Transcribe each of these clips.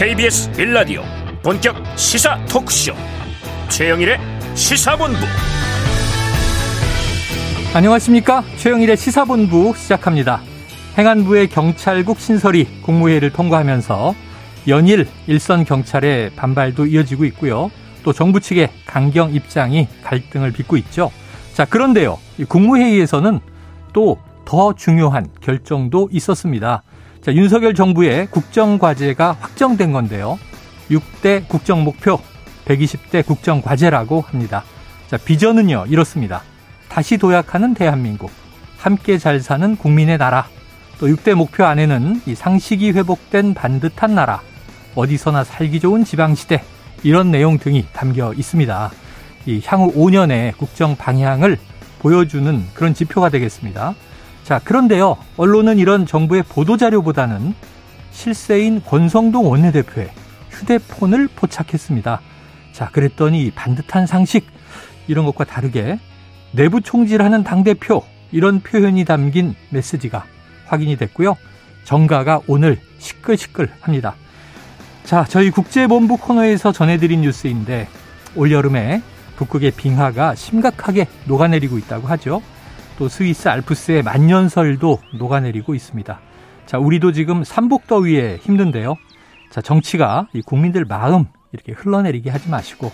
KBS 빌라디오 본격 시사 토크쇼. 최영일의 시사본부. 안녕하십니까? 최영일의 시사본부 시작합니다. 행안부의 경찰국 신설이 국무회의를 통과하면서 연일 일선 경찰의 반발도 이어지고 있고요. 또 정부 측의 강경 입장이 갈등을 빚고 있죠. 자 그런데요. 국무회의에서는 또 더 중요한 결정도 있었습니다 자, 윤석열 정부의 국정과제가 확정된 건데요. 6대 국정 목표, 120대 국정과제라고 합니다. 자, 비전은요, 이렇습니다. 다시 도약하는 대한민국, 함께 잘 사는 국민의 나라, 또 6대 목표 안에는 이 상식이 회복된 반듯한 나라, 어디서나 살기 좋은 지방시대, 이런 내용 등이 담겨 있습니다. 이 향후 5년의 국정 방향을 보여주는 그런 지표가 되겠습니다. 자, 그런데요. 언론은 이런 정부의 보도자료보다는 실세인 권성동 원내대표의 휴대폰을 포착했습니다. 자, 그랬더니 반듯한 상식, 이런 것과 다르게 내부 총질하는 당대표, 이런 표현이 담긴 메시지가 확인이 됐고요. 정가가 오늘 시끌시끌 합니다. 자, 저희 국제본부 코너에서 전해드린 뉴스인데, 올여름에 북극의 빙하가 심각하게 녹아내리고 있다고 하죠. 또 스위스 알프스의 만년설도 녹아내리고 있습니다. 자, 우리도 지금 삼복더위에 힘든데요. 자, 정치가 이 국민들 마음 이렇게 흘러내리게 하지 마시고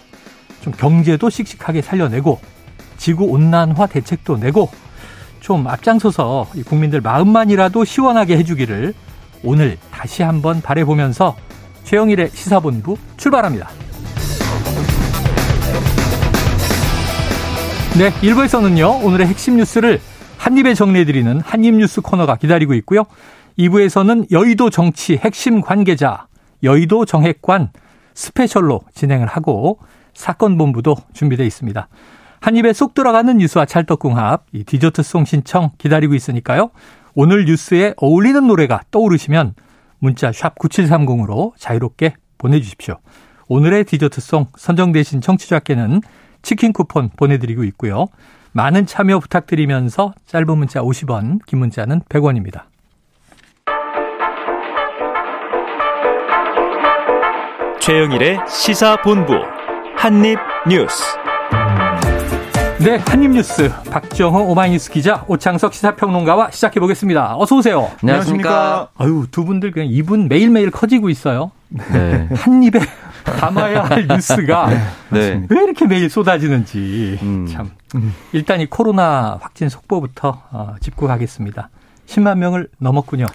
좀 경제도 씩씩하게 살려내고 지구 온난화 대책도 내고 좀 앞장서서 이 국민들 마음만이라도 시원하게 해주기를 오늘 다시 한번 바래보면서 최영일의 시사본부 출발합니다. 네, 1부에서는요, 오늘의 핵심 뉴스를 한입에 정리해드리는 한입 뉴스 코너가 기다리고 있고요. 2부에서는 여의도 정치 핵심 관계자, 여의도 정핵관 스페셜로 진행을 하고 사건 본부도 준비되어 있습니다. 한입에 쏙 들어가는 뉴스와 찰떡궁합, 이 디저트송 신청 기다리고 있으니까요. 오늘 뉴스에 어울리는 노래가 떠오르시면 문자 샵 9730으로 자유롭게 보내주십시오. 오늘의 디저트송 선정되신 청취자께는 치킨 쿠폰 보내드리고 있고요. 많은 참여 부탁드리면서 짧은 문자 50원, 긴 문자는 100원입니다. 최영일의 시사본부 한입뉴스. 네, 한입뉴스 박정호 오마이뉴스 기자 오창석 시사평론가와 시작해 보겠습니다. 어서 오세요. 안녕하십니까. 아유 두 분들 그냥 입은 매일 매일 커지고 있어요. 네. 한 입에 담아야 할 뉴스가 네. 왜 이렇게 매일 쏟아지는지 음. 참. 일단 이 코로나 확진 속보부터 어, 짚고 가겠습니다. 10만 명을 넘었군요.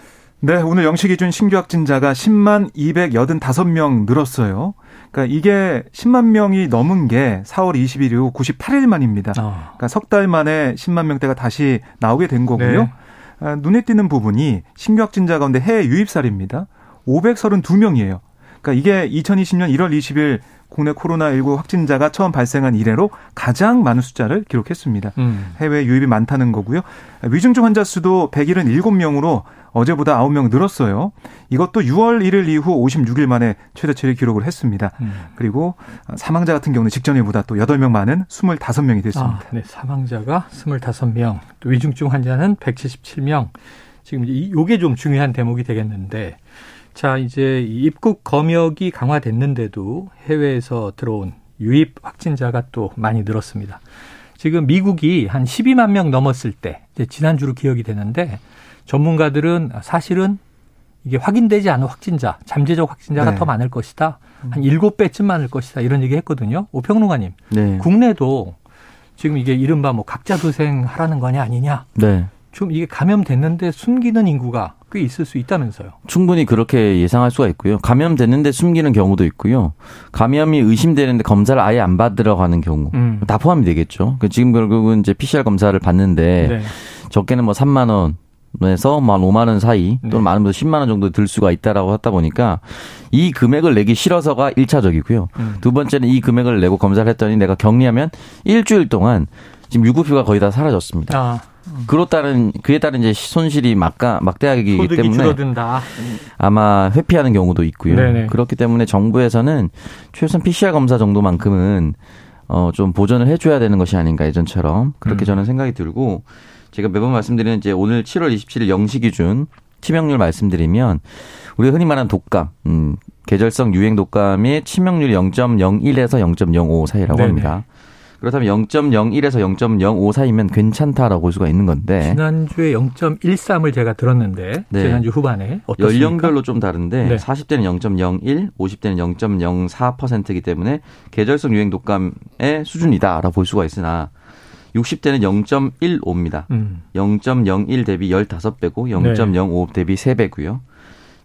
네, 오늘 영시 기준 신규 확진자가 10만 285명 늘었어요. 그러니까 이게 10만 명이 넘은 게 4월 20일 이후 98일 만입니다. 어. 그러니까 석 달 만에 10만 명대가 다시 나오게 된 거고요. 네. 아, 눈에 띄는 부분이 신규 확진자 가운데 해외 유입살입니다. 532명이에요. 그러니까 이게 2020년 1월 20일 국내 코로나19 확진자가 처음 발생한 이래로 가장 많은 숫자를 기록했습니다. 음. 해외 유입이 많다는 거고요. 위중증 환자 수도 177명으로 어제보다 9명 늘었어요. 이것도 6월 1일 이후 56일 만에 최저치를 기록을 했습니다. 음. 그리고 사망자 같은 경우는 직전에보다 또 8명 많은 25명이 됐습니다. 아, 네, 사망자가 25명, 또 위중증 환자는 177명. 지금 이게 좀 중요한 대목이 되겠는데 자, 이제 입국 검역이 강화됐는데도 해외에서 들어온 유입 확진자가 또 많이 늘었습니다. 지금 미국이 한 12만 명 넘었을 때, 이제 지난주로 기억이 되는데, 전문가들은 사실은 이게 확인되지 않은 확진자, 잠재적 확진자가 네. 더 많을 것이다. 한 7배쯤 많을 것이다. 이런 얘기 했거든요. 오평론가님. 네. 국내도 지금 이게 이른바 뭐 각자 도생 하라는 거냐 아니냐. 네. 좀 이게 감염됐는데 숨기는 인구가 꽤 있을 수 있다면서요. 충분히 그렇게 예상할 수가 있고요. 감염됐는데 숨기는 경우도 있고요. 감염이 의심되는데 검사를 아예 안 받으러 가는 경우 음. 다 포함이 되겠죠. 그 지금 결국은 이제 PCR 검사를 받는데 네. 적게는 뭐 3만 원 에서 뭐 5만 원 사이 또는 네. 많으면 10만 원 정도 들 수가 있다라고 하다 보니까 이 금액을 내기 싫어서가 1차적이고요. 음. 두 번째는 이 금액을 내고 검사를 했더니 내가 격리하면 일주일 동안 지금 유급휴가 거의 다 사라졌습니다. 아. 그로 따른 그에 따른 이제 손실이 막가 막대하기 때문에 줄어든다. 아마 회피하는 경우도 있고요. 네네. 그렇기 때문에 정부에서는 최소한 PCR 검사 정도만큼은 어 좀 보전을 해줘야 되는 것이 아닌가 예전처럼 그렇게 음. 저는 생각이 들고 제가 매번 말씀드리는 이제 오늘 7월 27일 0시 기준 치명률 말씀드리면 우리가 흔히 말하는 독감, 음, 계절성 유행 독감의 치명률이 0.01에서 0.05 사이라고 네네. 합니다. 그렇다면 0.01에서 0.05 사이면 괜찮다라고 볼 수가 있는 건데 지난주에 0.13을 제가 들었는데 네. 지난주 후반에 어떻습니까? 연령별로 좀 다른데 네. 40대는 0.01, 50대는 0.04%이기 때문에 계절성 유행 독감의 수준이다라고 볼 수가 있으나 60대는 0.15입니다. 음. 0.01 대비 15배고 0.05 네. 대비 3배고요.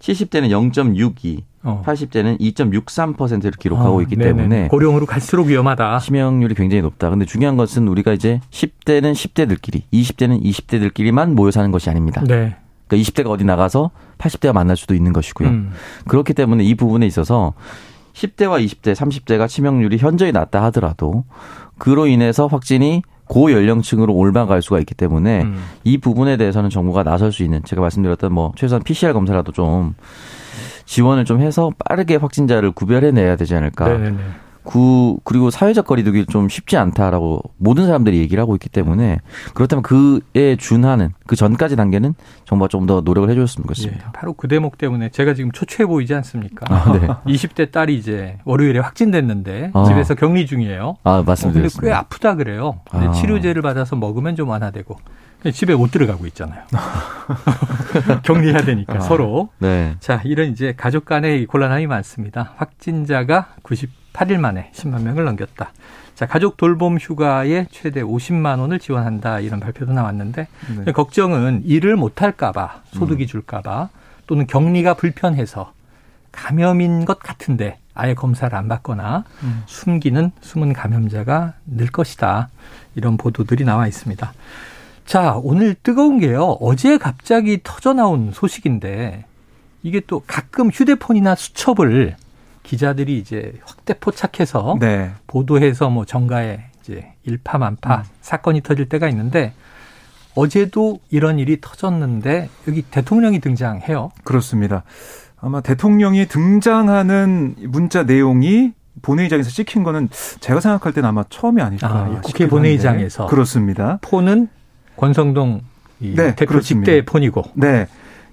70대는 0.62, 어. 80대는 2.63%를 기록하고 어, 있기 네네. 때문에 고령으로 갈수록 위험하다. 치명률이 굉장히 높다. 근데 중요한 것은 우리가 이제 10대는 10대들끼리, 20대는 20대들끼리만 모여 사는 것이 아닙니다. 네. 그러니까 20대가 어디 나가서 80대가 만날 수도 있는 것이고요. 음. 그렇기 때문에 이 부분에 있어서 10대와 20대, 30대가 치명률이 현저히 낮다 하더라도 그로 인해서 확진이 고연령층으로 올라갈 수가 있기 때문에 음. 이 부분에 대해서는 정부가 나설 수 있는 제가 말씀드렸던 뭐 최소한 PCR 검사라도 좀 지원을 좀 해서 빠르게 확진자를 구별해내야 되지 않을까. 네네네. 그 그리고 사회적 거리두기 좀 쉽지 않다라고 모든 사람들이 얘기를 하고 있기 때문에 그렇다면 그에 준하는 그 전까지 단계는 정부가 좀 더 노력을 해줬으면 좋겠습니다. 예, 바로 그 대목 때문에 제가 지금 초췌해 보이지 않습니까? 아, 네. 20대 딸이 이제 월요일에 확진됐는데 아. 집에서 격리 중이에요. 아 맞습니다. 어, 근데 꽤 아프다 그래요. 근데 아. 치료제를 받아서 먹으면 좀 완화되고 집에 못 들어가고 있잖아요. 격리해야 되니까 아, 서로. 네. 자, 이런 이제 가족 간의 곤란함이 많습니다. 확진자가 90 8일 만에 10만 명을 넘겼다. 자, 가족 돌봄 휴가에 최대 50만 원을 지원한다. 이런 발표도 나왔는데 네. 걱정은 일을 못 할까 봐, 소득이 음. 줄까 봐 또는 격리가 불편해서 감염인 것 같은데 아예 검사를 안 받거나 음. 숨기는 숨은 감염자가 늘 것이다. 이런 보도들이 나와 있습니다. 자, 오늘 뜨거운 게요. 어제 갑자기 터져 나온 소식인데 이게 또 가끔 휴대폰이나 수첩을 기자들이 이제 확대 포착해서 네. 보도해서 뭐 정가에 이제 일파만파 음. 사건이 터질 때가 있는데 어제도 이런 일이 터졌는데 여기 대통령이 등장해요. 그렇습니다. 아마 대통령이 등장하는 문자 내용이 본회의장에서 찍힌 거는 제가 생각할 때는 아마 처음이 아닐까. 아, 국회 본회의장에서. 그렇습니다. 폰은 권성동 네, 대표 그렇습니다. 직대 폰이고. 네.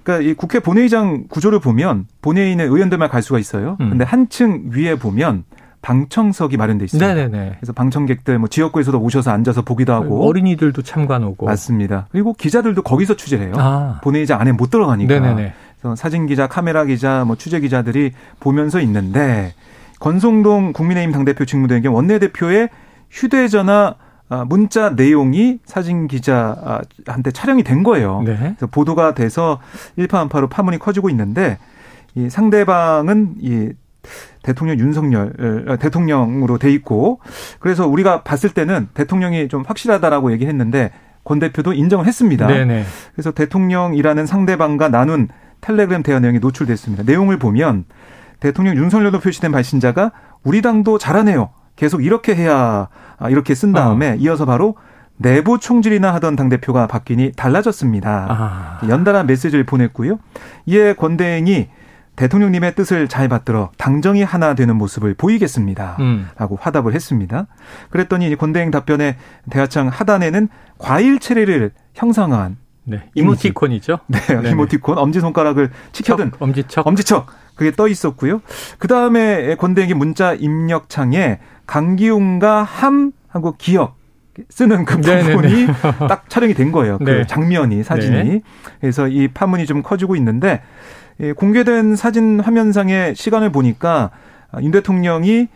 그러니까 이 국회 본회의장 구조를 보면 본회의는 의원들만 갈 수가 있어요. 음. 근데 한층 위에 보면 방청석이 마련돼 있습니다. 네네네. 그래서 방청객들 뭐 지역구에서도 오셔서 앉아서 보기도 하고 어린이들도 참관 오고 맞습니다. 그리고 기자들도 거기서 취재를 해요. 아. 본회의장 안에 못 들어가니까. 네네네. 그래서 사진 기자, 카메라 기자, 뭐 취재 기자들이 보면서 있는데 권성동 국민의힘 당대표 직무대행의 원내대표의 휴대전화 아, 문자 내용이 사진 기자한테 촬영이 된 거예요. 네. 그래서 보도가 돼서 일파만파로 파문이 커지고 있는데 이 상대방은 이 대통령 윤석열 어, 대통령으로 돼 있고 그래서 우리가 봤을 때는 대통령이 좀 확실하다라고 얘기했는데 권 대표도 인정을 했습니다. 네네. 그래서 대통령이라는 상대방과 나눈 텔레그램 대화 내용이 노출됐습니다. 내용을 보면 대통령 윤석열로 표시된 발신자가 우리 당도 잘하네요. 계속 이렇게 해야 아, 이렇게 쓴 다음에 어. 이어서 바로 내부 총질이나 하던 당 대표가 바뀌니 달라졌습니다. 아. 연달아 메시지를 보냈고요. 이에 권대행이 대통령님의 뜻을 잘 받들어 당정이 하나 되는 모습을 보이겠습니다. 음. 라고 화답을 했습니다. 그랬더니 권대행 답변에 대하청 하단에는 과일 체리를 형상화한 네. 이모티콘이죠. 네, 네네. 이모티콘 엄지손가락을 치켜든 척, 엄지척. 엄지척. 그게 떠 있었고요. 그 다음에 권대행이 문자 입력창에 강기웅과 함 하고 기억 쓰는 그 부분이 딱 촬영이 된 거예요. 그 네. 장면이 사진이. 네. 그래서 이 파문이 좀 커지고 있는데 공개된 사진 화면상의 시간을 보니까 윤 대통령이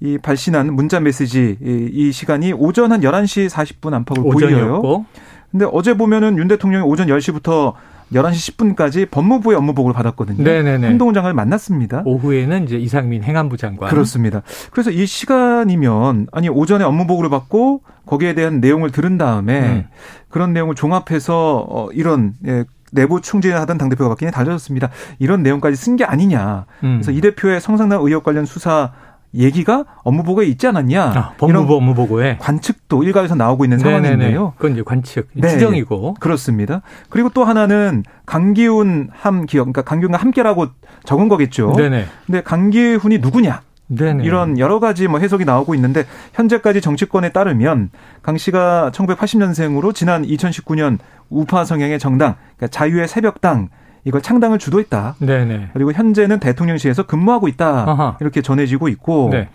이 발신한 문자 메시지 이 시간이 오전 한 11시 40분 안팎을 보여요. 근데 어제 보면은 윤 대통령이 오전 10시부터 11시 10분까지 법무부의 업무보고를 받았거든요. 네네네. 한동훈 장관을 만났습니다. 오후에는 이제 이상민 행안부 장관. 그렇습니다. 그래서 이 시간이면 아니 오전에 업무보고를 받고 거기에 대한 내용을 들은 다음에 음. 그런 내용을 종합해서 어 이런 예, 내부 충진하던 당대표가 바뀌니 달라졌습니다. 이런 내용까지 쓴 게 아니냐. 음. 그래서 이 대표의 성상납 의혹 관련 수사 얘기가 업무보고에 있지 않았냐. 아, 법무부 업무보고에 관측도 일각에서 나오고 있는 네네네. 상황인데요. 그건 이제 관측, 네. 추정이고. 그렇습니다. 그리고 또 하나는 강기훈 함 기억, 그러니까 강기훈과 함께라고 적은 거겠죠. 네네. 근데 강기훈이 누구냐? 네네. 이런 여러 가지 뭐 해석이 나오고 있는데 현재까지 정치권에 따르면 강 씨가 1980년생으로 지난 2019년 우파 성향의 정당, 그러니까 자유의 새벽당 이걸 창당을 주도했다. 네네. 그리고 현재는 대통령실에서 근무하고 있다. 아하. 이렇게 전해지고 있고 네.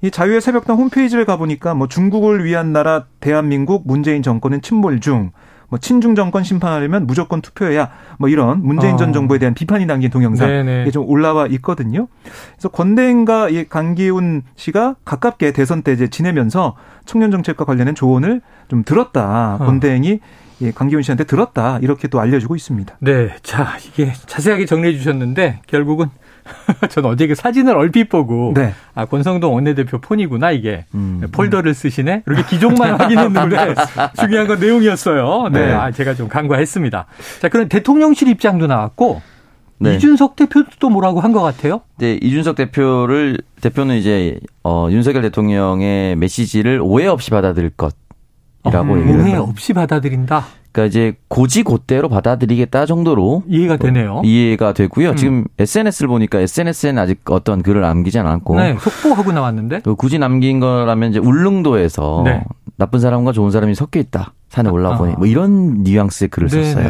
이 자유의 새벽당 홈페이지를 가보니까 뭐 중국을 위한 나라 대한민국 문재인 정권은 침몰 중. 뭐 친중 정권 심판하려면 무조건 투표해야 뭐 이런 문재인 어. 전 정부에 대한 비판이 담긴 동영상 이게 좀 올라와 있거든요. 그래서 권대행과 이 강기훈 씨가 가깝게 대선 때 이제 지내면서 청년 정책과 관련된 조언을 좀 들었다. 어. 권대행이 예, 강기훈 씨한테 들었다 이렇게 또 알려주고 있습니다. 네, 자 이게 자세하게 정리해 주셨는데 결국은 전 어제 그 사진을 얼핏 보고 네. 아 권성동 원내대표 폰이구나 이게 음, 폴더를 쓰시네 이렇게 기종만 확인했는데 중요한 건 내용이었어요. 네, 네. 아, 제가 좀 간과했습니다. 자 그럼 대통령실 입장도 나왔고 네. 이준석 대표도 또 뭐라고 한 것 같아요? 네, 이준석 대표를 대표는 이제 어, 윤석열 대통령의 메시지를 오해 없이 받아들일 것. 이라고 어, 얘기를 오해 없이 받아들인다. 그러니까 이제 고지고대로 받아들이겠다 정도로 이해가 되네요. 이해가 되고요. 음. 지금 SNS를 보니까 SNS에는 아직 어떤 글을 남기지 않았고 네, 속보하고 나왔는데 그 굳이 남긴 거라면 이제 울릉도에서 네. 나쁜 사람과 좋은 사람이 섞여 있다. 산에 올라보니 아. 뭐 이런 뉘앙스의 글을 네네. 썼어요.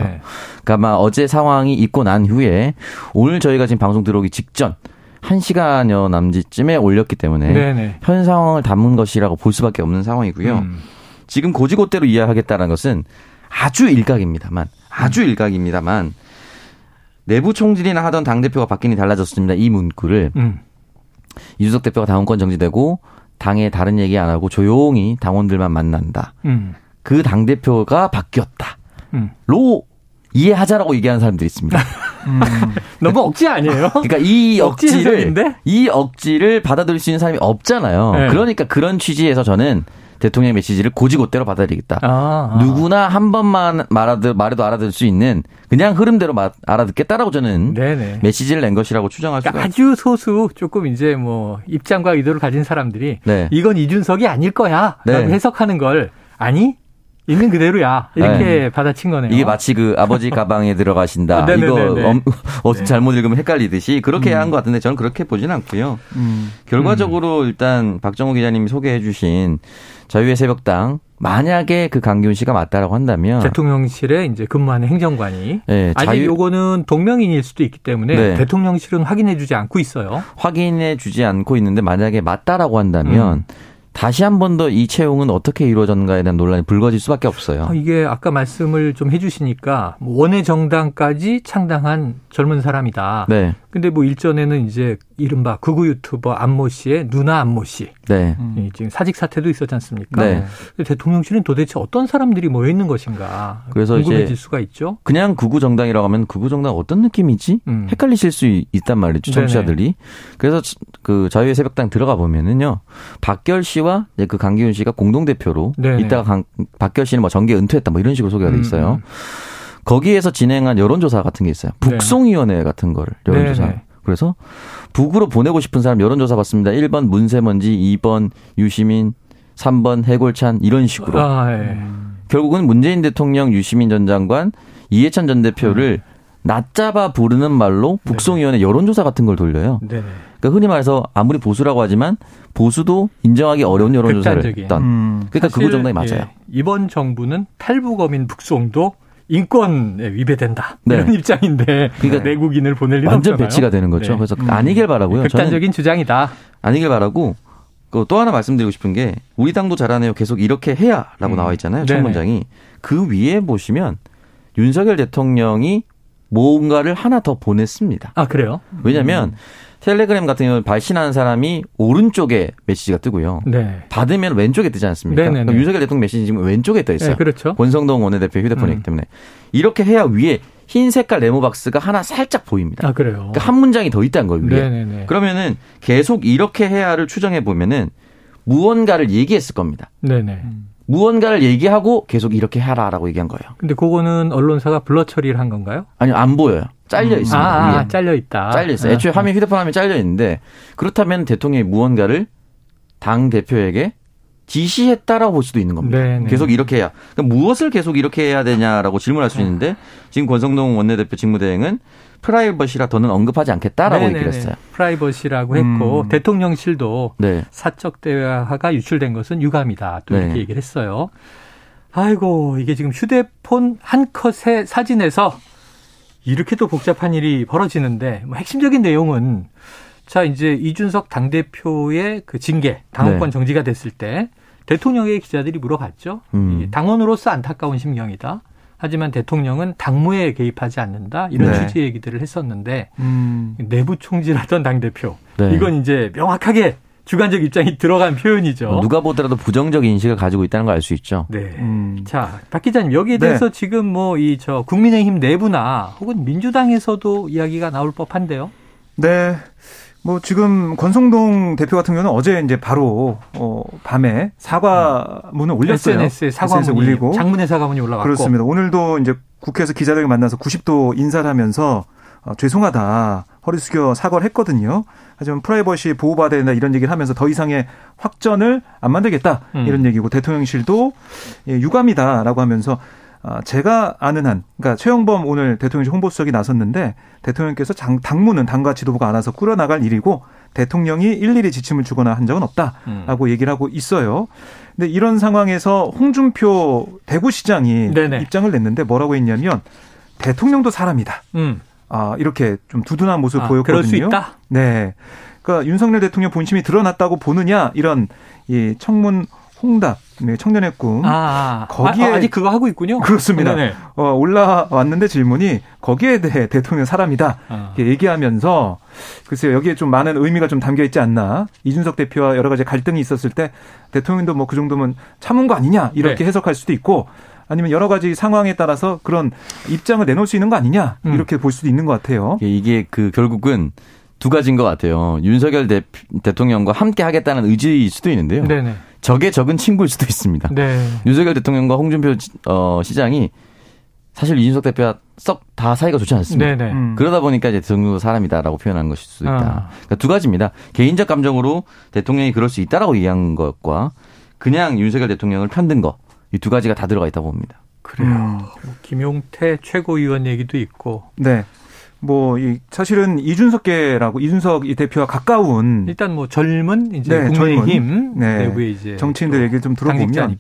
그러니까 아마 어제 상황이 있고 난 후에 오늘 저희가 지금 방송 들어오기 직전 1시간여 남짓쯤에 올렸기 때문에 네네. 현 상황을 담은 것이라고 볼 수밖에 없는 상황이고요. 음. 지금 고지고대로 이해하겠다는 것은 아주 일각입니다만 아주 음. 일각입니다만 내부 총질이나 하던 당 대표가 바뀌니 달라졌습니다. 이 문구를 음. 이준석 대표가 당원권 정지되고 당에 다른 얘기 안 하고 조용히 당원들만 만난다. 음. 그당 대표가 바뀌었다. 음. 로 이해하자라고 얘기하는 사람들이 있습니다. 음. 너무 억지 아니에요? 그러니까 이 억지를 이 억지를 받아들일 수 있는 사람이 없잖아요. 네. 그러니까 그런 취지에서 저는 대통령의 메시지를 고지고대로 받아들이겠다. 아, 아. 누구나 한 번만 말아도, 말해도 알아들을 수 있는 그냥 흐름대로 마, 알아듣겠다라고 저는 네네. 메시지를 낸 것이라고 추정할 그러니까 아주 소수 조금 이제 뭐 입장과 의도를 가진 사람들이 네. 이건 이준석이 아닐 거야 라고 네. 해석하는 걸 아니 있는 그대로야 이렇게 네. 받아친 거네요. 이게 마치 그 아버지 가방에 들어가신다. 아, 이거 엄, 어, 네. 잘못 읽으면 헷갈리듯이 그렇게 음. 한것 같은데 저는 그렇게 보지는 않고요. 음. 결과적으로 음. 일단 박정호 기자님이 소개해주신 자유의 새벽당 만약에 그 강기훈 씨가 맞다라고 한다면 대통령실에 이제 근무하는 행정관이 네, 아직 자유... 요거는 동명인일 수도 있기 때문에 네. 대통령실은 확인해주지 않고 있어요. 확인해주지 않고 있는데 만약에 맞다라고 한다면. 음. 다시 한 번 더 이 채용은 어떻게 이루어졌는가에 대한 논란이 불거질 수밖에 없어요. 아, 이게 아까 말씀을 좀 해주시니까 뭐 원외 정당까지 창당한 젊은 사람이다. 네. 근데 뭐 일전에는 이제 이른바 극우 유튜버 안모 씨의 누나 안모 씨. 네. 음. 지금 사직 사태도 있었지 않습니까? 네. 대통령실은 도대체 어떤 사람들이 모여 있는 것인가 그래서 궁금해질 이제 수가 있죠. 그냥 극우 정당이라고 하면 극우 정당 어떤 느낌이지? 음. 헷갈리실 수 있단 말이죠. 청취자들이. 네네. 그래서 그 자유의 새벽당 들어가 보면은요. 박결 씨와 그 강기훈 씨가 공동 대표로 이따가 강, 박결 씨는 뭐 정계 은퇴했다 뭐 이런 식으로 소개가 돼 있어요. 음. 음. 거기에서 진행한 여론조사 같은 게 있어요. 네. 북송위원회 같은 거를 여론조사. 네네. 그래서 북으로 보내고 싶은 사람 여론조사 받습니다. 1번 문세먼지, 2번 유시민, 3번 해골찬 이런 식으로. 아, 예. 결국은 문재인 대통령, 유시민 전 장관, 이해찬 전 대표를 음. 낮잡아 부르는 말로 북송위원회 여론조사 같은 걸 돌려요. 네네. 그러니까 흔히 말해서 아무리 보수라고 하지만 보수도 인정하기 어려운 여론조사를 했던. 음. 그러니까 그거 정당이 맞아요. 예, 이번 정부는 탈북어민 북송도 인권에 위배된다 네. 이런 입장인데 그러니까 내국인을 보낼 리 완전 없잖아요. 배치가 되는 거죠. 네. 그래서 음. 아니길 바라고요. 극단적인 주장이다. 아니길 바라고 또 하나 말씀드리고 싶은 게 우리 당도 잘하네요. 계속 이렇게 해야라고 음. 나와 있잖아요. 첫 문장이 그 위에 보시면 윤석열 대통령이 뭔가를 하나 더 보냈습니다. 아 그래요? 왜냐하면 음. 텔레그램 같은 경우는 발신하는 사람이 오른쪽에 메시지가 뜨고요. 네. 받으면 왼쪽에 뜨지 않습니까? 그럼 윤석열 대통령 메시지 지금 왼쪽에 떠 있어요. 네, 그렇죠. 권성동 원내대표 휴대폰이기 음. 때문에 이렇게 해야 위에 흰 색깔 네모 박스가 하나 살짝 보입니다. 아 그래요. 그러니까 한 문장이 더 있다는 거예요. 위에. 네네네. 그러면은 계속 이렇게 해야를 추정해 보면은 무언가를 얘기했을 겁니다. 네네. 무언가를 얘기하고 계속 이렇게 하라라고 얘기한 거예요. 근데 그거는 언론사가 블러 처리를 한 건가요? 아니요, 안 보여요. 잘려 음. 있습니다. 아, 아 잘려 있다. 잘려 있어요. 애초에 화면 휴대폰 화면 잘려 있는데 그렇다면 대통령이 무언가를 당 대표에게 지시했다라고 볼 수도 있는 겁니다. 네네. 네. 계속 이렇게 해야. 그러니까 무엇을 계속 이렇게 해야 되냐라고 질문할 수 있는데 지금 권성동 원내대표 직무대행은 프라이버시라 더는 언급하지 않겠다라고 네네네. 얘기를 했어요. 프라이버시라고 했고 음. 대통령실도 네. 사적 대화가 유출된 것은 유감이다. 또 이렇게 네. 얘기를 했어요. 아이고 이게 지금 휴대폰 한 컷의 사진에서 이렇게 또 복잡한 일이 벌어지는데 뭐 핵심적인 내용은 자 이제 이준석 당 대표의 그 징계 당원권 네. 정지가 됐을 때 대통령에게 기자들이 물어봤죠. 음. 당원으로서 안타까운 심경이다. 하지만 대통령은 당무에 개입하지 않는다 이런 네. 취지의 얘기들을 했었는데 음. 내부 총질하던 당 대표 네. 이건 이제 명확하게 주관적 입장이 들어간 표현이죠. 뭐 누가 보더라도 부정적 인식을 가지고 있다는 걸 알 수 있죠. 네. 음. 자, 박 기자님 여기에 네. 대해서 네. 지금 뭐 이 저 국민의힘 내부나 혹은 민주당에서도 이야기가 나올 법한데요. 네. 뭐 지금 권성동 대표 같은 경우는 어제 이제 바로 어 밤에 사과문을 올렸어요. SNS에 사과문이 올리고 장문의 사과문이 올라갔고 그렇습니다. 오늘도 이제 국회에서 기자들을 만나서 90도 인사를 하면서 어, 죄송하다 허리 숙여 사과를 했거든요. 하지만 프라이버시 보호받아야 된다 이런 얘기를 하면서 더 이상의 확전을 안 만들겠다 음. 이런 얘기고 대통령실도 예, 유감이다라고 하면서 아, 제가 아는 한, 그러니까 최영범 오늘 대통령실 홍보수석이 나섰는데 대통령께서 장, 당무는 당과 지도부가 알아서 꾸려나갈 일이고 대통령이 일일이 지침을 주거나 한 적은 없다라고 음. 얘기를 하고 있어요. 근데 이런 상황에서 홍준표 대구시장이 네네. 입장을 냈는데 뭐라고 했냐면 대통령도 사람이다. 음. 아, 이렇게 좀 두둔한 모습을 아, 보였거든요. 그럴 수 있다? 네. 그러니까 윤석열 대통령 본심이 드러났다고 보느냐 이런 이 청문 홍답 네, 청년의 꿈 아, 아. 거기에 아, 직 그거 하고 있군요. 그렇습니다. 네네. 어, 올라왔는데 질문이 거기에 대해 대통령 사람이다 아. 얘기하면서 글쎄요 여기에 좀 많은 의미가 좀 담겨 있지 않나 이준석 대표와 여러 가지 갈등이 있었을 때 대통령도 뭐 그 정도면 참은 거 아니냐 이렇게 네. 해석할 수도 있고 아니면 여러 가지 상황에 따라서 그런 입장을 내놓을 수 있는 거 아니냐 음. 이렇게 음. 볼 수도 있는 것 같아요. 이게 그 결국은 두 가지인 것 같아요. 윤석열 대, 통령과 함께 하겠다는 의지일 수도 있는데요. 네네. 적의 적은 친구일 수도 있습니다. 네. 윤석열 대통령과 홍준표 어, 시장이 사실 이준석 대표와 썩 다 사이가 좋지 않습니다. 네네. 음. 그러다 보니까 이제 대통령도 사람이다라고 표현한 것일 수도 있다. 아. 그러니까 두 가지입니다. 개인적 감정으로 대통령이 그럴 수 있다라고 얘기한 것과 그냥 윤석열 대통령을 편든 거. 이 두 가지가 다 들어가 있다 고 봅니다. 그래요. 음. 김용태 최고위원 얘기도 있고. 네. 뭐, 이, 사실은 이준석계라고 이준석 이 대표와 가까운. 일단 뭐 젊은 이제 네, 국민의힘 네. 내부에 이제 정치인들 얘기를 좀 들어보면.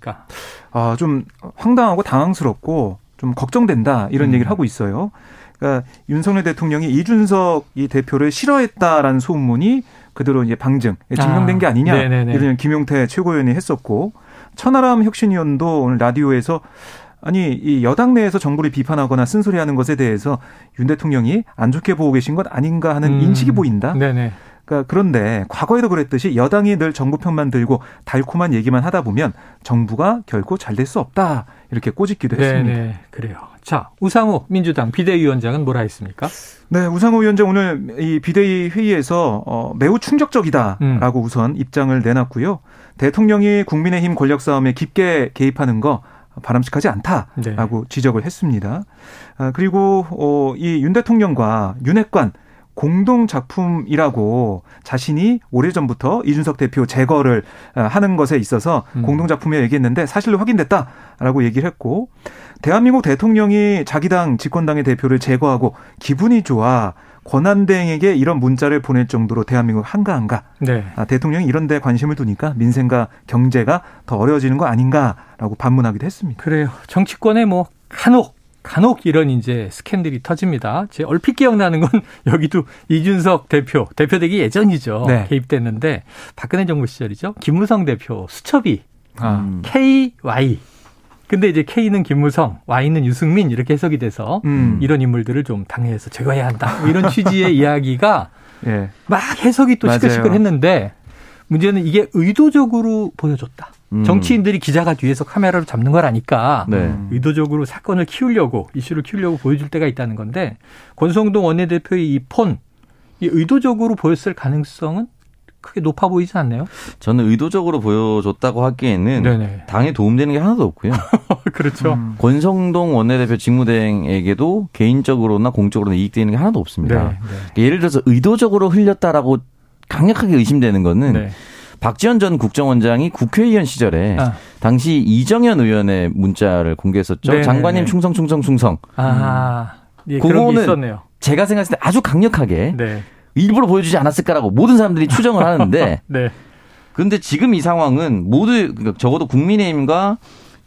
아, 좀 황당하고 당황스럽고 좀 걱정된다 이런 음. 얘기를 하고 있어요. 그러니까 윤석열 대통령이 이준석 이 대표를 싫어했다라는 소문이 그대로 이제 방증, 증명된 아, 게 아니냐. 네네네. 이런 김용태 최고위원이 했었고 천하람 혁신위원도 오늘 라디오에서 아니 이 여당 내에서 정부를 비판하거나 쓴소리하는 것에 대해서 윤 대통령이 안 좋게 보고 계신 것 아닌가 하는 음. 인식이 보인다. 네네. 그러니까 그런데 과거에도 그랬듯이 여당이 늘 정부 편만 들고 달콤한 얘기만 하다 보면 정부가 결코 잘 될 수 없다 이렇게 꼬집기도 했습니다. 네 그래요. 자 우상호 민주당 비대위원장은 뭐라 했습니까? 네, 우상호 위원장 오늘 이 비대위 회의에서 어, 매우 충격적이다라고 음. 우선 입장을 내놨고요. 대통령이 국민의힘 권력 싸움에 깊게 개입하는 거 바람직하지 않다라고 네. 지적을 했습니다. 아, 그리고 어, 이윤 대통령과 윤핵관 공동 작품이라고 자신이 오래전부터 이준석 대표 제거를 아, 하는 것에 있어서 음. 공동 작품이라 얘기했는데 사실로 확인됐다라고 얘기를 했고 대한민국 대통령이 자기 당 집권당의 대표를 제거하고 기분이 좋아 권한대행에게 이런 문자를 보낼 정도로 대한민국 한가한가? 네. 아, 대통령이 이런 데 관심을 두니까 민생과 경제가 더 어려워지는 거 아닌가라고 반문하기도 했습니다. 그래요. 정치권에 뭐 간혹 간혹 이런 이제 스캔들이 터집니다. 제 얼핏 기억나는 건 여기도 이준석 대표, 대표되기 예전이죠. 네. 개입됐는데 박근혜 정부 시절이죠. 김무성 대표 수첩이 아. KY 근데 이제 K는 김무성, Y는 유승민 이렇게 해석이 돼서 음. 이런 인물들을 좀 당내에서 제거해야 한다. 뭐 이런 취지의 이야기가 예. 막 해석이 또 시끌시끌 했는데 문제는 이게 의도적으로 보여줬다. 음. 정치인들이 기자가 뒤에서 카메라로 잡는 걸 아니까 네. 의도적으로 사건을 키우려고 이슈를 키우려고 보여줄 때가 있다는 건데 권성동 원내대표의 이 폰, 이 의도적으로 보였을 가능성은 크게 높아 보이지 않네요. 저는 의도적으로 보여줬다고 하기에는 네네. 당에 도움되는 게 하나도 없고요. 그렇죠. 음. 권성동 원내대표 직무대행에게도 개인적으로나 공적으로나 이익되는 게 하나도 없습니다. 네, 네. 예를 들어서 의도적으로 흘렸다라고 강력하게 의심되는 거는 네. 박지원 전 국정원장이 국회의원 시절에 아. 당시 이정현 의원의 문자를 공개했었죠. 네네네. 장관님 네. 충성 충성 충성. 아, 예, 그거는 있었네요. 제가 생각했을 때 아주 강력하게 네. 일부러 보여주지 않았을까라고 모든 사람들이 추정을 하는데. 네. 근데 지금 이 상황은 모두 그러니까 적어도 국민의힘과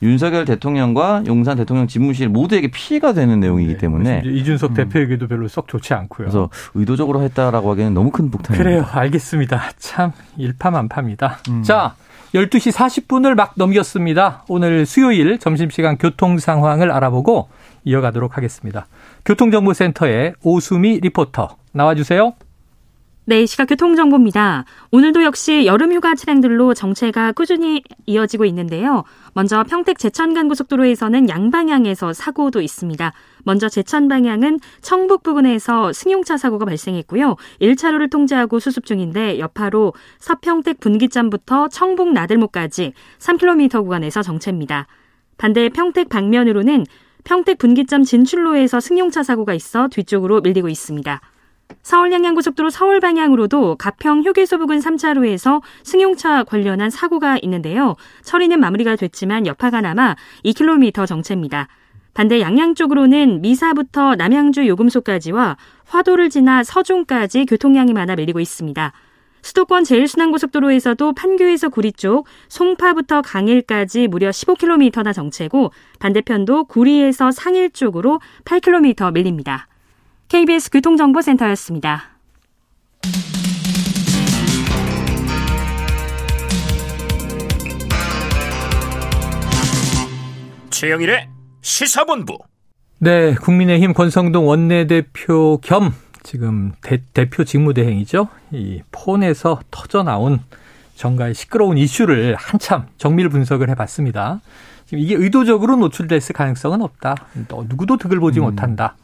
윤석열 대통령과 용산 대통령 집무실 모두에게 피해가 되는 내용이기 네. 때문에 이준석 음. 대표에게도 별로 썩 좋지 않고요. 그래서 의도적으로 했다라고 하기에는 너무 큰 폭탄입니다. 그래요. 알겠습니다. 참 일파만파입니다. 음. 자, 12시 40분을 막 넘겼습니다. 오늘 수요일 점심시간 교통 상황을 알아보고 이어가도록 하겠습니다. 교통정보센터의 오수미 리포터 나와주세요. 네, 시각 교통정보입니다. 오늘도 역시 여름휴가 차량들로 정체가 꾸준히 이어지고 있는데요. 먼저 평택 제천간 고속도로에서는 양방향에서 사고도 있습니다. 먼저 제천 방향은 청북 부근에서 승용차 사고가 발생했고요. 1차로를 통제하고 수습 중인데 여파로 서평택 분기점부터 청북 나들목까지 3km 구간에서 정체입니다. 반대 평택 방면으로는 평택 분기점 진출로에서 승용차 사고가 있어 뒤쪽으로 밀리고 있습니다. 서울 양양고속도로 서울 방향으로도 가평 휴게소 부근 3차로에서 승용차 관련한 사고가 있는데요. 처리는 마무리가 됐지만 여파가 남아 2km 정체입니다. 반대 양양 쪽으로는 미사부터 남양주 요금소까지와 화도를 지나 서종까지 교통량이 많아 밀리고 있습니다. 수도권 제일순환고속도로에서도 판교에서 구리 쪽, 송파부터 강일까지 무려 15km나 정체고 반대편도 구리에서 상일 쪽으로 8km 밀립니다. KBS 교통정보센터였습니다. 최영일의 시사본부. 네, 국민의힘 권성동 원내대표 겸 지금 대, 대표 직무대행이죠. 이 폰에서 터져 나온 정가의 시끄러운 이슈를 한참 정밀 분석을 해봤습니다. 지금 이게 의도적으로 노출됐을 가능성은 없다. 누구도 득을 보지 음. 못한다.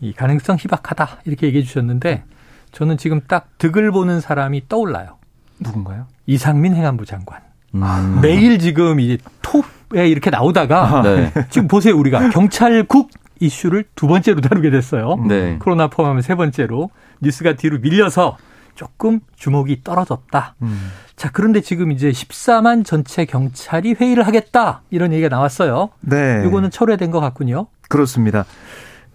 이 가능성 희박하다 이렇게 얘기해 주셨는데 저는 지금 딱 득을 보는 사람이 떠올라요. 누군가요? 이상민 행안부 장관. 음. 매일 지금 이제 톱에 이렇게 나오다가 네. 지금 보세요 우리가 경찰국 이슈를 두 번째로 다루게 됐어요. 네. 코로나 포함하면 세 번째로 뉴스가 뒤로 밀려서 조금 주목이 떨어졌다. 음. 자, 그런데 지금 이제 14만 전체 경찰이 회의를 하겠다. 이런 얘기가 나왔어요. 네. 이거는 철회된 것 같군요. 그렇습니다.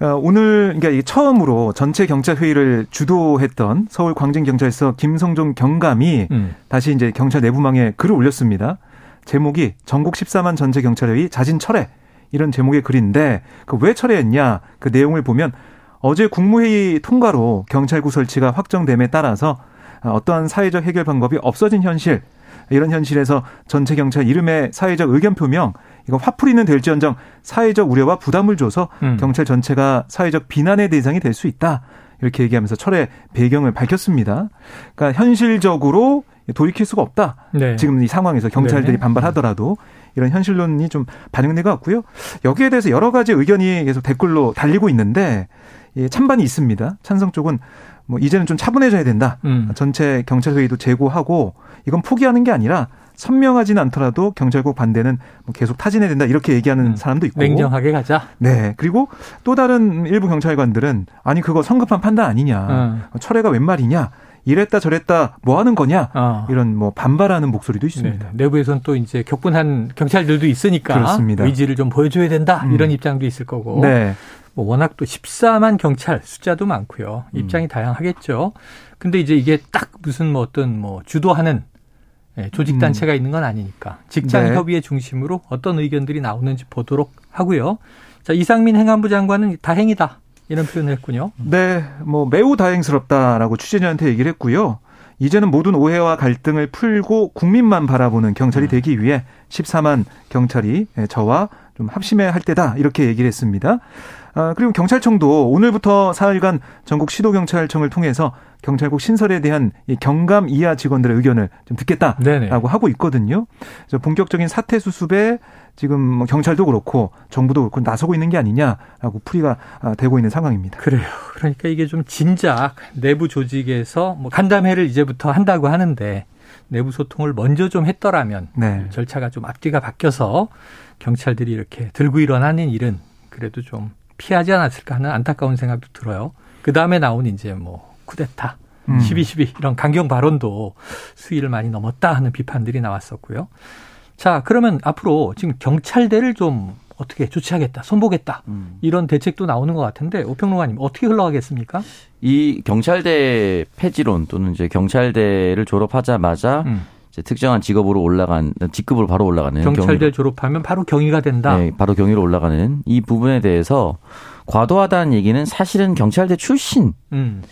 어, 오늘 그러니까 처음으로 전체 경찰 회의를 주도했던 서울 광진경찰서 김성종 경감이 음. 다시 이제 경찰 내부망에 글을 올렸습니다. 제목이 전국 14만 전체 경찰회의 자진 철회 이런 제목의 글인데 그 왜 철회했냐 그 내용을 보면 어제 국무회의 통과로 경찰국 설치가 확정됨에 따라서 어떠한 사회적 해결 방법이 없어진 현실 이런 현실에서 전체 경찰 이름의 사회적 의견 표명 이거 화풀이는 될지언정 사회적 우려와 부담을 줘서 음. 경찰 전체가 사회적 비난의 대상이 될 수 있다. 이렇게 얘기하면서 철회 배경을 밝혔습니다. 그러니까 현실적으로 돌이킬 수가 없다. 네. 지금 이 상황에서 경찰들이 네. 반발하더라도 이런 현실론이 좀 반영된 것 같고요. 여기에 대해서 여러 가지 의견이 계속 댓글로 달리고 있는데 예, 찬반이 있습니다. 찬성 쪽은 뭐 이제는 좀 차분해져야 된다. 음. 전체 경찰 회의도 재고하고 이건 포기하는 게 아니라 선명하지는 않더라도 경찰국 반대는 뭐 계속 타진해야 된다 이렇게 얘기하는 음, 사람도 있고 냉정하게 가자. 네 그리고 또 다른 일부 경찰관들은 아니 그거 성급한 판단 아니냐 음. 철회가 웬 말이냐 이랬다 저랬다 뭐 하는 거냐 어. 이런 뭐 반발하는 목소리도 있습니다. 네, 내부에서는 또 이제 격분한 경찰들도 있으니까 그렇습니다. 의지를 좀 보여줘야 된다 음. 이런 입장도 있을 거고. 네. 뭐 워낙 또 14만 경찰 숫자도 많고요. 입장이 음. 다양하겠죠. 근데 이제 이게 딱 무슨 뭐 어떤 뭐 주도하는 예, 조직 단체가 음. 있는 건 아니니까 직장 네. 중심으로 어떤 의견들이 나오는지 보도록 하고요. 자 이상민 행안부 장관은 다행이다 이런 표현을 했군요. 네, 뭐 매우 다행스럽다라고 취재자한테 얘기를 했고요. 이제는 모든 오해와 갈등을 풀고 국민만 바라보는 경찰이 음. 되기 위해 14만 경찰이 예, 저와 좀 합심해야 할 때다 이렇게 얘기를 했습니다. 아, 그리고 경찰청도 오늘부터 사흘간 전국 시도경찰청을 통해서 경찰국 신설에 대한 이 경감 이하 직원들의 의견을 좀 듣겠다라고 네네. 하고 있거든요. 그래서 본격적인 사태 수습에 지금 뭐 경찰도 그렇고 정부도 그렇고 나서고 있는 게 아니냐라고 풀이가 아, 되고 있는 상황입니다. 그래요. 그러니까 이게 좀 진작 내부 조직에서 뭐 간담회를 이제부터 한다고 하는데 내부 소통을 먼저 좀 했더라면 네. 절차가 좀 앞뒤가 바뀌어서 경찰들이 이렇게 들고 일어나는 일은 그래도 좀 피하지 않았을까 하는 안타까운 생각도 들어요. 그 다음에 나온 이제 뭐 쿠데타, 음. 12.12 이런 강경 발언도 수위를 많이 넘었다 하는 비판들이 나왔었고요. 자, 그러면 앞으로 지금 경찰대를 좀 어떻게 조치하겠다, 손보겠다 음. 이런 대책도 나오는 것 같은데 오평론가님 어떻게 흘러가겠습니까? 이 경찰대 폐지론 또는 이제 경찰대를 졸업하자마자 음. 특정한 직업으로 올라간 직급으로 바로 올라가는 경찰대. 졸업하면 바로 경위가 된다. 네, 바로 경위로 올라가는 이 부분에 대해서 과도하다는 얘기는 사실은 경찰대 출신 음.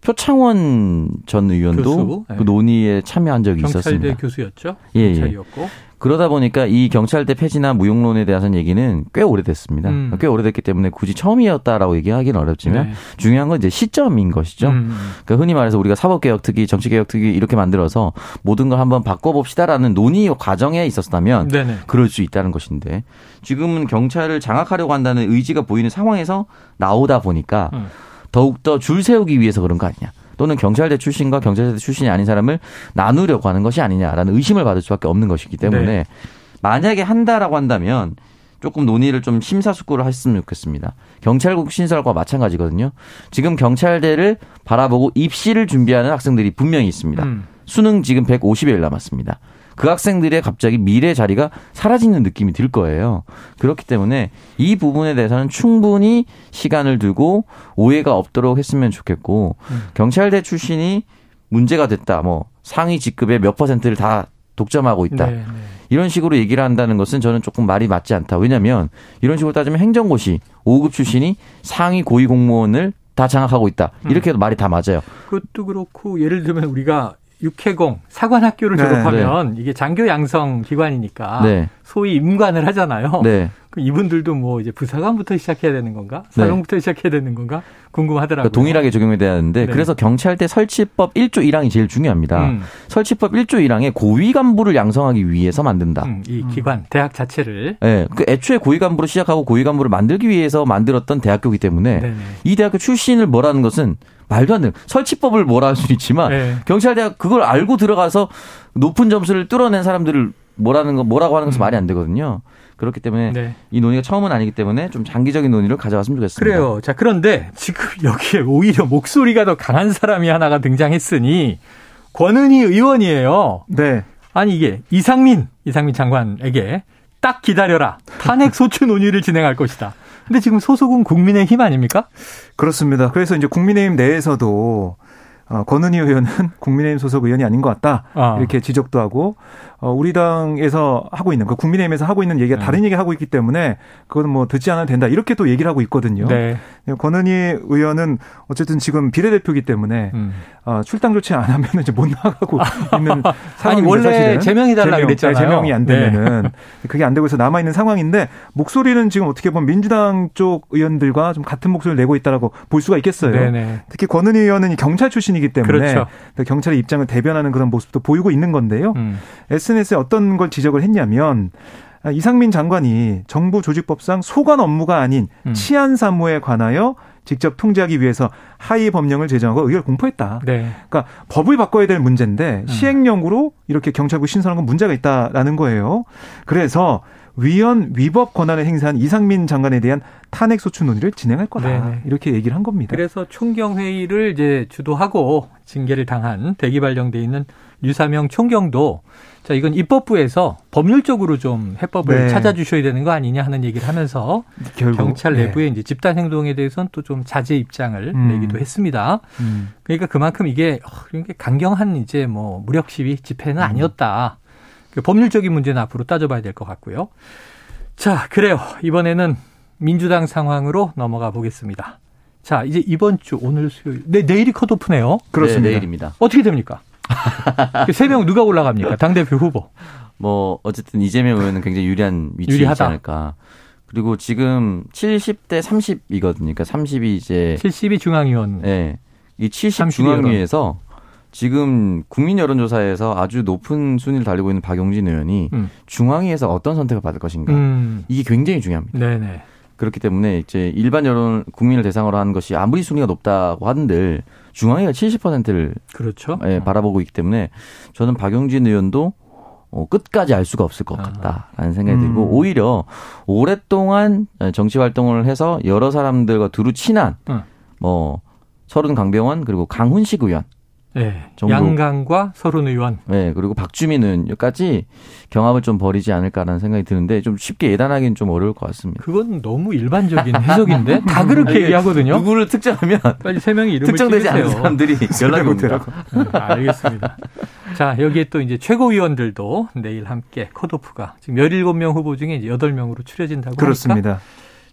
표창원 전 의원도 교수, 그 네. 논의에 참여한 적이 경찰대 있었습니다. 경찰대 교수였죠. 예, 경찰이었고. 예. 그러다 보니까 이 경찰대 폐지나 무용론에 대한 얘기는 꽤 오래됐습니다. 음. 꽤 오래됐기 때문에 굳이 처음이었다라고 얘기하기는 어렵지만 네. 중요한 건 이제 시점인 것이죠. 음. 그러니까 흔히 말해서 우리가 사법개혁 특위, 정치개혁 특위 이렇게 만들어서 모든 걸 한번 바꿔봅시다라는 논의 과정에 있었다면 네네. 그럴 수 있다는 것인데 지금은 경찰을 장악하려고 한다는 의지가 보이는 상황에서 나오다 보니까 음. 더욱더 줄 세우기 위해서 그런 거 아니냐. 또는 경찰대 출신과 경찰대 출신이 아닌 사람을 나누려고 하는 것이 아니냐라는 의심을 받을 수밖에 없는 것이기 때문에 네. 만약에 한다라고 한다면 조금 논의를 좀 심사숙고를 했으면 좋겠습니다. 경찰국 신설과 마찬가지거든요. 지금 경찰대를 바라보고 입시를 준비하는 학생들이 분명히 있습니다. 음. 수능 지금 150일 남았습니다. 그 학생들의 갑자기 미래 자리가 사라지는 느낌이 들 거예요. 그렇기 때문에 이 부분에 대해서는 충분히 시간을 두고 오해가 없도록 했으면 좋겠고 음. 경찰대 출신이 문제가 됐다. 뭐 상위 직급의 몇 퍼센트를 다 독점하고 있다. 네, 네. 이런 식으로 얘기를 한다는 것은 저는 조금 말이 맞지 않다. 왜냐하면 이런 식으로 따지면 행정고시 5급 출신이 상위 고위 공무원을 다 장악하고 있다. 이렇게 해도 음. 말이 다 맞아요. 그것도 그렇고 예를 들면 우리가 육해공 사관학교를 네, 졸업하면 네. 이게 장교 양성 기관이니까 네. 소위 임관을 하잖아요. 네. 그 이분들도 뭐 이제 부사관부터 시작해야 되는 건가? 네. 사령부터 시작해야 되는 건가? 궁금하더라고요. 그러니까 동일하게 적용돼야 되는데 네. 그래서 경찰대 설치법 1조 1항이 제일 중요합니다. 음. 설치법 1조 1항에 고위 간부를 양성하기 위해서 만든다. 음, 이 기관, 음. 대학 자체를. 네. 그 애초에 고위 간부로 시작하고 고위 간부를 만들기 위해서 만들었던 대학교이기 때문에 네네. 이 대학교 출신을 뭐라는 것은 말도 안 되는 설치법을 뭐라 할 수는 있지만 네. 경찰대학 그걸 알고 들어가서 높은 점수를 뚫어낸 사람들을 뭐라는 거 뭐라고 하는 것은 음. 말이 안 되거든요. 그렇기 때문에 네. 이 논의가 처음은 아니기 때문에 좀 장기적인 논의를 가져왔으면 좋겠습니다. 그래요. 자, 그런데 지금 여기에 오히려 목소리가 더 강한 사람이 하나가 등장했으니 권은희 의원이에요. 네. 아니 이게 이상민 이상민 장관에게 딱 기다려라. 탄핵 소추 논의를 진행할 것이다. 근데 지금 소속은 국민의힘 아닙니까? 그렇습니다. 그래서 이제 국민의힘 내에서도 어, 권은희 의원은 국민의힘 소속 의원이 아닌 것 같다. 아. 이렇게 지적도 하고 어, 우리 당에서 하고 있는 그 국민의힘에서 하고 있는 얘기가 네. 다른 얘기 하고 있기 때문에 그거는 뭐 듣지 않아도 된다. 이렇게 또 얘기를 하고 있거든요. 네. 권은희 의원은 어쨌든 지금 비례대표기 때문에 음. 어, 출당 조치 안 하면 이제 못 나가고 있는. 아니 원래 사실은. 제명이 달라 제명, 그랬잖아요. 제명이 안 되면은 네. 그게 안 되고 있어 남아 있는 상황인데 목소리는 지금 어떻게 보면 민주당 쪽 의원들과 좀 같은 목소리를 내고 있다라고 볼 수가 있겠어요. 네네. 특히 권은희 의원은 경찰 출신이기 때문에 그렇죠. 경찰의 입장을 대변하는 그런 모습도 보이고 있는 건데요. 음. SNS에 어떤 걸 지적을 했냐면 이상민 장관이 정부 조직법상 소관 업무가 아닌 음. 치안 사무에 관하여 직접 통제하기 위해서 하위 법령을 제정하고 의결 공포했다. 네. 그러니까 법을 바꿔야 될 문제인데 음. 시행령으로 이렇게 경찰국 신설한 건 문제가 있다라는 거예요. 그래서 위헌 위법 권한을 행사한 이상민 장관에 대한 탄핵 소추 논의를 진행할 거다. 네네. 이렇게 얘기를 한 겁니다. 그래서 총경 회의를 이제 주도하고 징계를 당한 대기 발령돼 있는 류사명 총경도 자 이건 입법부에서 법률적으로 좀 해법을 네. 찾아주셔야 되는 거 아니냐 하는 얘기를 하면서 결국, 경찰 네. 내부의 네. 이제 집단 행동에 대해서는 또 좀 자제 입장을 음. 내기도 했습니다. 음. 그러니까 그만큼 이게 어, 강경한 이제 뭐 무력 시위 집회는 음. 아니었다. 그 법률적인 문제는 앞으로 따져봐야 될 것 같고요. 자 그래요 이번에는 민주당 상황으로 넘어가 보겠습니다. 자 이제 이번 주 오늘 수요일 네 내일이 컷오프네요. 그렇습니다. 네, 내일입니다. 어떻게 됩니까? 세 명 누가 올라갑니까? 당대표 후보. 뭐 어쨌든 이재명 의원은 굉장히 유리한 위치에 있지 않을까. 그리고 지금 70대 30이거든요. 그러니까 30이 이제 70이 중앙위원. 네. 이70 중앙위에서 지금 국민 여론조사에서 아주 높은 순위를 달리고 있는 박용진 의원이 음. 중앙위에서 어떤 선택을 받을 것인가. 음. 이게 굉장히 중요합니다. 네네. 그렇기 때문에 이제 일반 여론 국민을 대상으로 하는 것이 아무리 순위가 높다고 하는들 중앙위가 70%를 그렇죠. 예, 바라보고 있기 때문에 저는 박용진 의원도 어, 끝까지 알 수가 없을 것 같다라는 생각이 들고 음. 오히려 오랫동안 정치 활동을 해서 여러 사람들과 두루 친한 음. 뭐 서른 강병원 그리고 강훈식 의원 네. 양강과 서른 의원. 네, 그리고 박주민 의원까지 경합을 좀 벌이지 않을까라는 생각이 드는데 좀 쉽게 예단하기는 좀 어려울 것 같습니다. 그건 너무 일반적인 해석인데 다 그렇게 얘기하거든요. 누구를 특정하면 빨리 세 명이 이름을 특정되지 않은 사람들이 연락이 오더라고. 네, 알겠습니다. 자, 여기에 또 이제 최고위원들도 내일 함께 컷오프가 지금 17명 후보 중에 이제 8명으로 추려진다고 그렇습니다. 하니까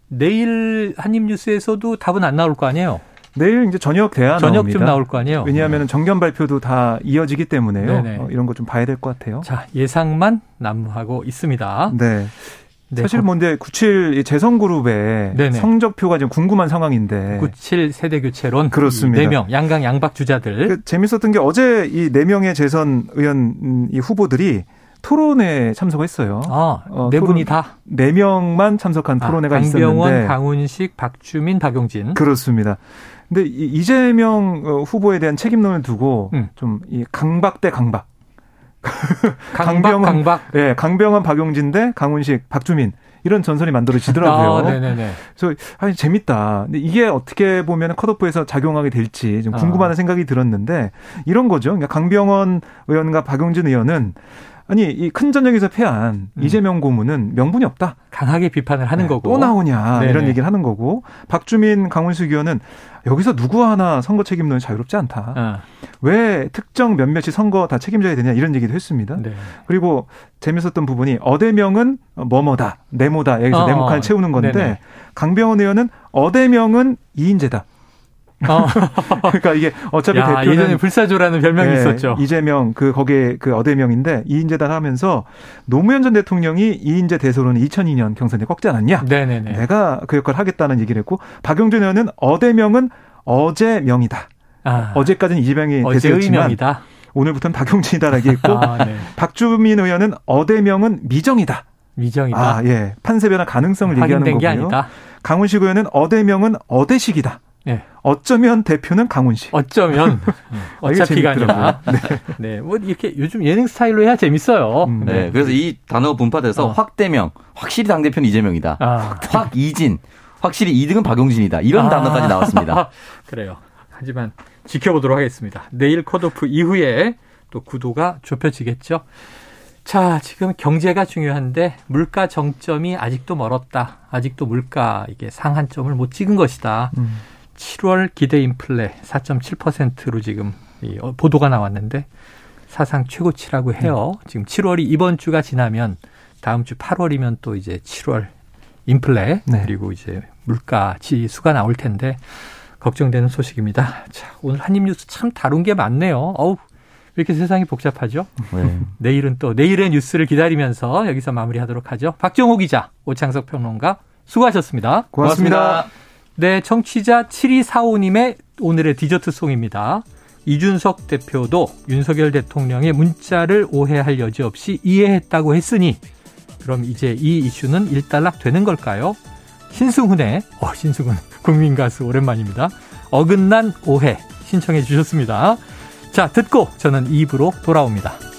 내일 한입뉴스에서도 답은 안 나올 거 아니에요? 내일 이제 저녁 대화 저녁쯤 나올 거 아니에요? 왜냐하면 네. 정견 발표도 다 이어지기 때문에요. 어, 이런 거 좀 봐야 될 것 같아요. 자, 예상만 난무하고 있습니다. 네. 네. 사실 뭔데 97 재선 그룹의 네네. 성적표가 지금 궁금한 상황인데 97 세대 교체론 그렇습니다. 4명 양강 양박 주자들 그 재밌었던 게 어제 이 4명의 재선 의원 이 후보들이 토론회 참석했어요. 아, 어, 네 분이 다? 네 명만 참석한 아, 토론회가 아, 강병원, 있었는데. 강훈식, 박주민, 박용진. 그렇습니다. 근데 이재명 어, 후보에 대한 책임론을 두고 음. 좀이 강박 대 강박. 강병원, 강박. 예, 네, 강병원, 박용진 대 강훈식, 박주민. 이런 전선이 만들어지더라고요. 아, 네네네. 그래서 아니 재밌다. 근데 이게 어떻게 보면 컷오프에서 작용하게 될지 좀 궁금하다는 아. 생각이 들었는데 이런 거죠. 그러니까 강병원 의원과 박용진 의원은 아니 이 큰 전역에서 패한 음. 이재명 고문은 명분이 없다. 강하게 비판을 하는 네, 거고 또 나오냐 네네. 이런 얘기를 하는 거고 박주민 강훈수 의원은 여기서 누구 하나 선거 책임론이 자유롭지 않다. 아. 왜 특정 몇몇이 선거 다 책임져야 되냐 이런 얘기도 했습니다. 네. 그리고 재밌었던 부분이 어대명은 뭐뭐다 네모다 여기서 어, 네모칸 채우는 건데 네네. 강병원 의원은 어대명은 이인재다. 어. 그러니까 이게 어차피 야, 대표는 예전에 불사조라는 별명이 네, 있었죠. 이재명 그 거기에 그 어대명인데 이인재단 하면서 노무현 전 대통령이 이인재 대소론은 2002년 경선에 꺾지 않았냐? 네네네. 내가 그 역할을 하겠다는 얘기를 했고 박용준 의원은 어대명은 어제명이다. 아, 어제까지는 이재명이 대세였지만 오늘부터는 박용진이다라고 얘기했고 아, 네. 박주민 의원은 어대명은 미정이다. 미정이다. 아, 예. 판세 변화 가능성을 얘기하는 거고요. 아니다. 강훈식 의원은 어대명은 어대식이다. 네. 어쩌면 대표는 강훈식. 어쩌면 어차피가 아니라. 네. 네. 뭐 이렇게 요즘 예능 스타일로 해야 재밌어요. 음, 네. 네. 그래서 이 단어가 분파돼서 어. 확대명, 확실히 당 대표는 이재명이다. 아. 확이진, 확실히 2등은 박용진이다. 이런 아. 단어까지 나왔습니다. 그래요. 하지만 지켜보도록 하겠습니다. 내일 컷오프 이후에 또 구도가 좁혀지겠죠. 자, 지금 경제가 중요한데 물가 정점이 아직도 멀었다. 아직도 물가 이게 상한점을 못 찍은 것이다. 음. 7월 기대 인플레 4.7%로 지금 어, 보도가 나왔는데 사상 최고치라고 해요. 음. 지금 7월이 이번 주가 지나면 다음 주 8월이면 또 이제 7월 인플레 네. 그리고 이제 물가 지수가 나올 텐데 걱정되는 소식입니다. 자, 오늘 한입 뉴스 참 다룬 게 많네요. 어우, 왜 이렇게 세상이 복잡하죠? 네. 내일은 또 내일의 뉴스를 기다리면서 여기서 마무리하도록 하죠. 박정호 기자, 오창석 평론가 수고하셨습니다. 고맙습니다. 고맙습니다. 네, 청취자 7245님의 오늘의 디저트송입니다. 이준석 대표도 윤석열 대통령의 문자를 오해할 여지 없이 이해했다고 했으니 그럼 이제 이 이슈는 일단락 되는 걸까요? 신승훈의 어 신승훈 국민 가수 오랜만입니다. 어긋난 오해 신청해 주셨습니다. 자, 듣고 저는 입으로 돌아옵니다.